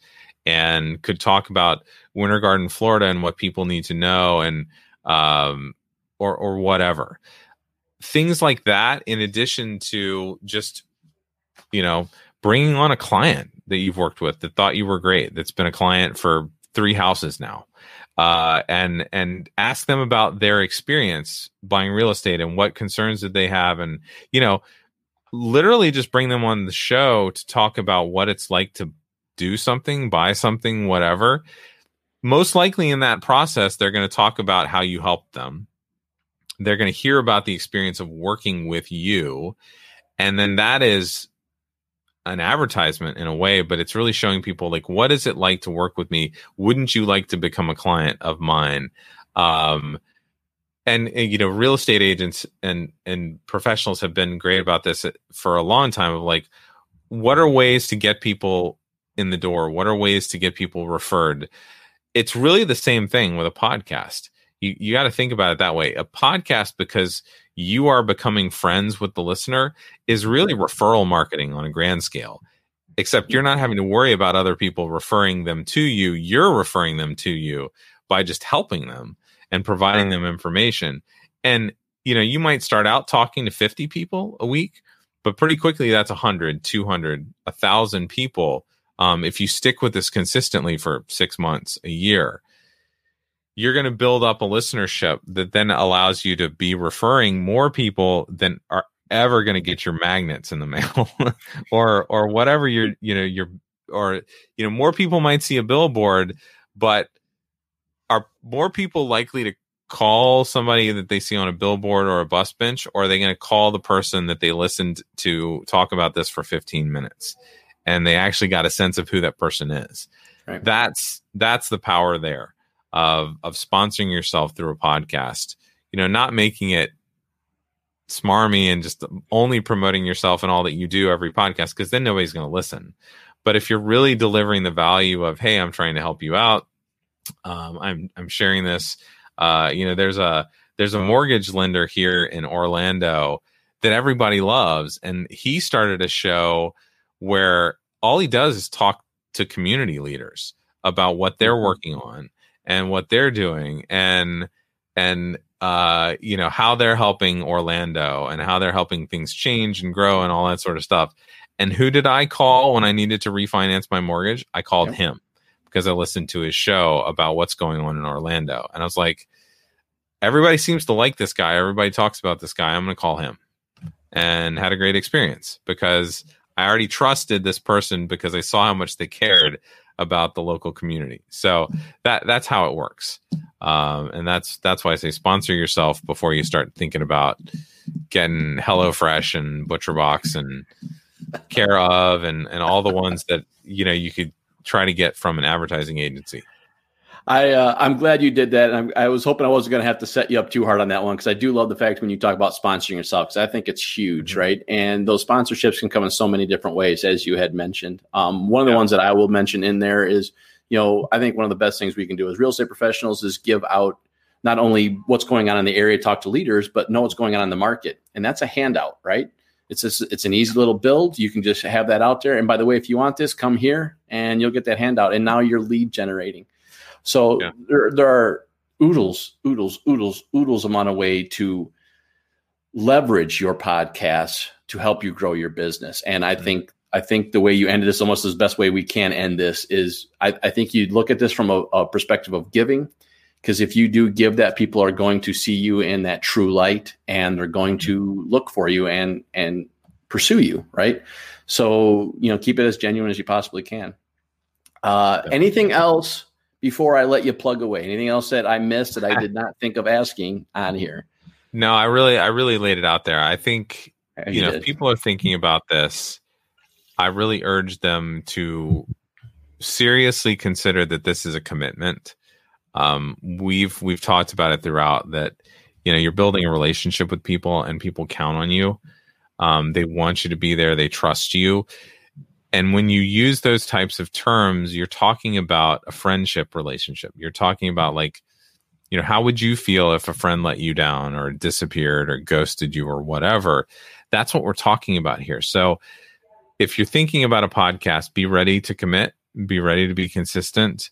and could talk about Winter Garden, Florida, and what people need to know, and um, or or whatever things like that. In addition to just you know bringing on a client that you've worked with that thought you were great, that's been a client for three houses now, uh, and and ask them about their experience buying real estate and what concerns did they have, and you know literally just bring them on the show to talk about what it's like to do something, buy something, whatever. Most likely in that process, they're going to talk about how you helped them. They're going to hear about the experience of working with you. And then that is an advertisement in a way, but it's really showing people like, what is it like to work with me? Wouldn't you like to become a client of mine? Um, and, and, you know real estate agents and and professionals have been great about this for a long time of like what are ways to get people in the door what are ways to get people referred? It's really the same thing with a podcast. You you got to think about it that way. A podcast because you are becoming friends with the listener is really referral marketing on a grand scale. Except you're not having to worry about other people referring them to you. You're referring them to you by just helping them and providing them information. And, you know, you might start out talking to 50 people a week, but pretty quickly that's 100, 200, 1,000 people. Um, if you stick with this consistently for six months, a year, you're going to build up a listenership that then allows you to be referring more people than are ever going to get your magnets in the mail or or whatever you're you know you're or you know more people might see a billboard but are more people likely to call somebody that they see on a billboard or a bus bench or are they going to call the person that they listened to talk about this for 15 minutes and they actually got a sense of who that person is right. that's that's the power there of of sponsoring yourself through a podcast you know not making it smarmy and just only promoting yourself and all that you do every podcast because then nobody's going to listen but if you're really delivering the value of hey i'm trying to help you out um, I'm I'm sharing this. Uh, you know, there's a there's a mortgage lender here in Orlando that everybody loves, and he started a show where all he does is talk to community leaders about what they're mm-hmm. working on and what they're doing, and and uh, you know how they're helping Orlando and how they're helping things change and grow and all that sort of stuff. And who did I call when I needed to refinance my mortgage? I called yep. him because I listened to his show about what's going on in Orlando. And I was like, everybody seems to like this guy. Everybody talks about this guy. I'm going to call him. And had a great experience because I already trusted this person because I saw how much they cared about the local community. So that that's how it works. Um, and that's that's why I say sponsor yourself before you start thinking about getting HelloFresh and ButcherBox and Care of and and all the ones that you know you could try to get from an advertising agency. I uh, I'm glad you did that. i was hoping I wasn't going to have to set you up too hard on that one because I do love the fact when you talk about sponsoring yourself because I think it's huge, mm-hmm. right? And those sponsorships can come in so many different ways, as you had mentioned. Um, one of the yeah. ones that I will mention in there is, you know, I think one of the best things we can do as real estate professionals is give out not only what's going on in the area, talk to leaders, but know what's going on in the market, and that's a handout, right? It's just, it's an easy little build. You can just have that out there. And by the way, if you want this, come here and you'll get that handout. And now you're lead generating. So yeah. there, there are oodles, oodles, oodles, oodles amount of way to leverage your podcast to help you grow your business. And I mm-hmm. think I think the way you ended this almost the best way we can end this is I, I think you look at this from a, a perspective of giving. Because if you do give that, people are going to see you in that true light and they're going mm-hmm. to look for you and and pursue you, right? So, you know, keep it as genuine as you possibly can. Uh, anything else before I let you plug away? Anything else that I missed that I did not think of asking on here? No, I really, I really laid it out there. I think you, you know, if people are thinking about this, I really urge them to seriously consider that this is a commitment. Um, we've we've talked about it throughout that you know you're building a relationship with people and people count on you. Um, they want you to be there. They trust you. And when you use those types of terms, you're talking about a friendship relationship. You're talking about like, you know, how would you feel if a friend let you down or disappeared or ghosted you or whatever? That's what we're talking about here. So if you're thinking about a podcast, be ready to commit, be ready to be consistent,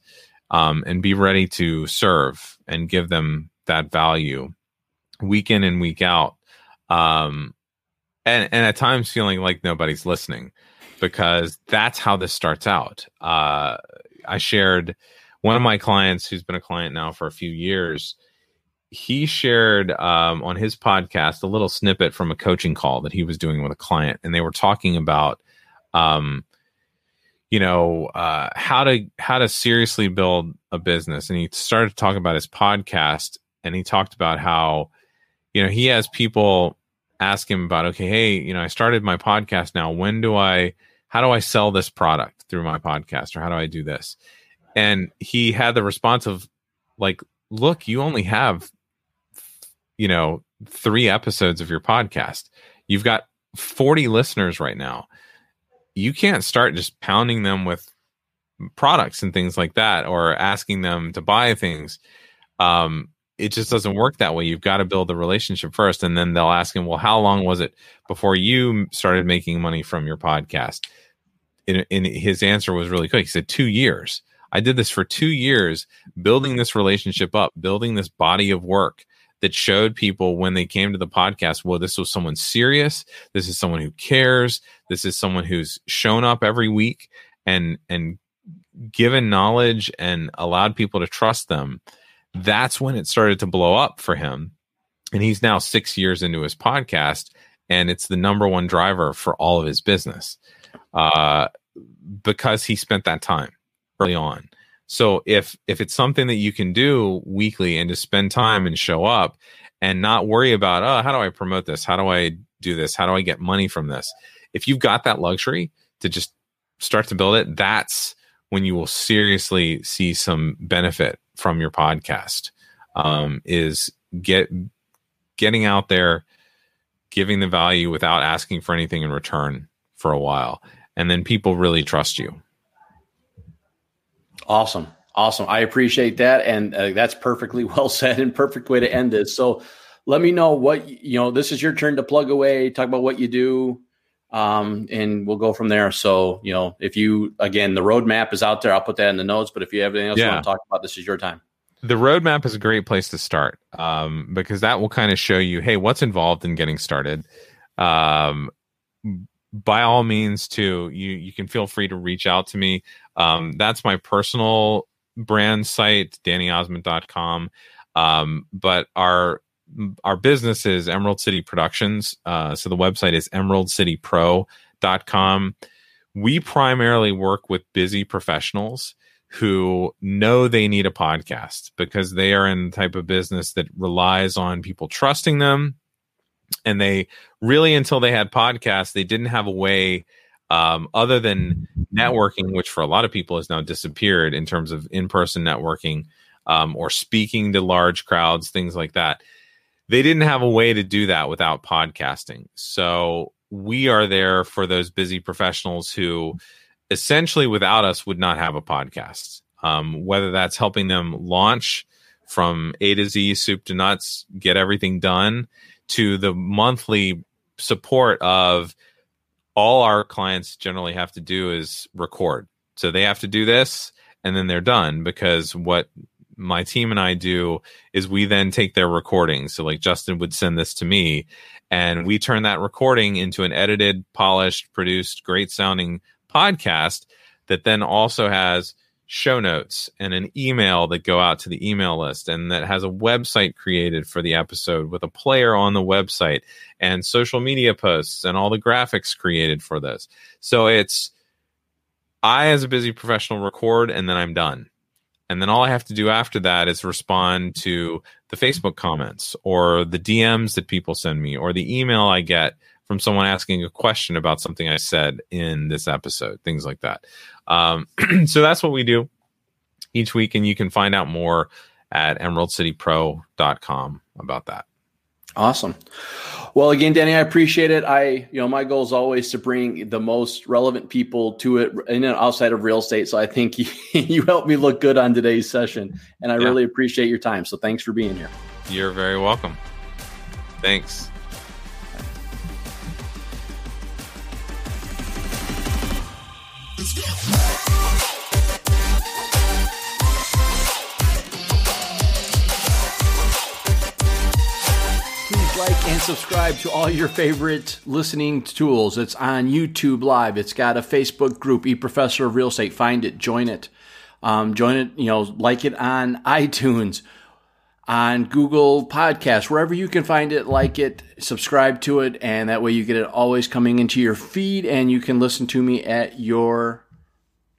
um, and be ready to serve and give them that value week in and week out. Um, and, and at times feeling like nobody's listening because that's how this starts out. Uh, I shared one of my clients who's been a client now for a few years. He shared um, on his podcast a little snippet from a coaching call that he was doing with a client, and they were talking about, um, you know, uh, how to how to seriously build a business. And he started to talk about his podcast, and he talked about how, you know, he has people ask him about, okay, hey, you know, I started my podcast now. When do I how do I sell this product through my podcast or how do I do this? And he had the response of like, look, you only have, you know, three episodes of your podcast. You've got 40 listeners right now. You can't start just pounding them with products and things like that or asking them to buy things. Um, it just doesn't work that way. You've got to build the relationship first. And then they'll ask him, well, how long was it before you started making money from your podcast? And, and his answer was really quick. He said, two years. I did this for two years, building this relationship up, building this body of work that showed people when they came to the podcast, well, this was someone serious. This is someone who cares. This is someone who's shown up every week and, and given knowledge and allowed people to trust them that's when it started to blow up for him. And he's now six years into his podcast, and it's the number one driver for all of his business uh, because he spent that time early on. So if if it's something that you can do weekly and just spend time and show up and not worry about oh how do I promote this how do I do this how do I get money from this if you've got that luxury to just start to build it that's when you will seriously see some benefit from your podcast um, is get getting out there giving the value without asking for anything in return for a while. And then people really trust you. Awesome. Awesome. I appreciate that. And uh, that's perfectly well said and perfect way to end this. So let me know what you know this is your turn to plug away talk about what you do um, and we'll go from there. So, you know, if you again, the roadmap is out there. I'll put that in the notes. But if you have anything else yeah. you want to talk about, this is your time. The roadmap is a great place to start um, because that will kind of show you, hey, what's involved in getting started. Um, by all means, too, you you can feel free to reach out to me. Um, that's my personal brand site, dannyozment.com. Um, but our our business is Emerald City Productions. Uh, so the website is emeraldcitypro.com. We primarily work with busy professionals who know they need a podcast because they are in the type of business that relies on people trusting them. And they really, until they had podcasts, they didn't have a way um, other than networking, which for a lot of people has now disappeared in terms of in person networking um, or speaking to large crowds, things like that. They didn't have a way to do that without podcasting. So we are there for those busy professionals who essentially without us would not have a podcast. Um, whether that's helping them launch from A to Z, soup to nuts, get everything done, to the monthly support of all our clients generally have to do is record. So they have to do this and then they're done because what my team and I do is we then take their recordings. So like Justin would send this to me and we turn that recording into an edited, polished, produced, great sounding podcast that then also has show notes and an email that go out to the email list and that has a website created for the episode with a player on the website and social media posts and all the graphics created for this. So it's I as a busy professional record and then I'm done. And then all I have to do after that is respond to the Facebook comments or the DMs that people send me or the email I get from someone asking a question about something I said in this episode, things like that. Um, so that's what we do each week. And you can find out more at emeraldcitypro.com about that. Awesome. Well, again, Danny, I appreciate it. I, you know, my goal is always to bring the most relevant people to it in and outside of real estate. So I think you, you helped me look good on today's session, and I yeah. really appreciate your time. So thanks for being here. You're very welcome. Thanks. Like and subscribe to all your favorite listening tools. It's on YouTube Live. It's got a Facebook group, E Professor of Real Estate. Find it, join it. Um, join it, you know, like it on iTunes, on Google Podcasts, wherever you can find it, like it, subscribe to it, and that way you get it always coming into your feed and you can listen to me at your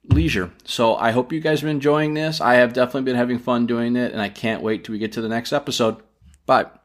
leisure. So I hope you guys have been enjoying this. I have definitely been having fun doing it, and I can't wait till we get to the next episode. Bye.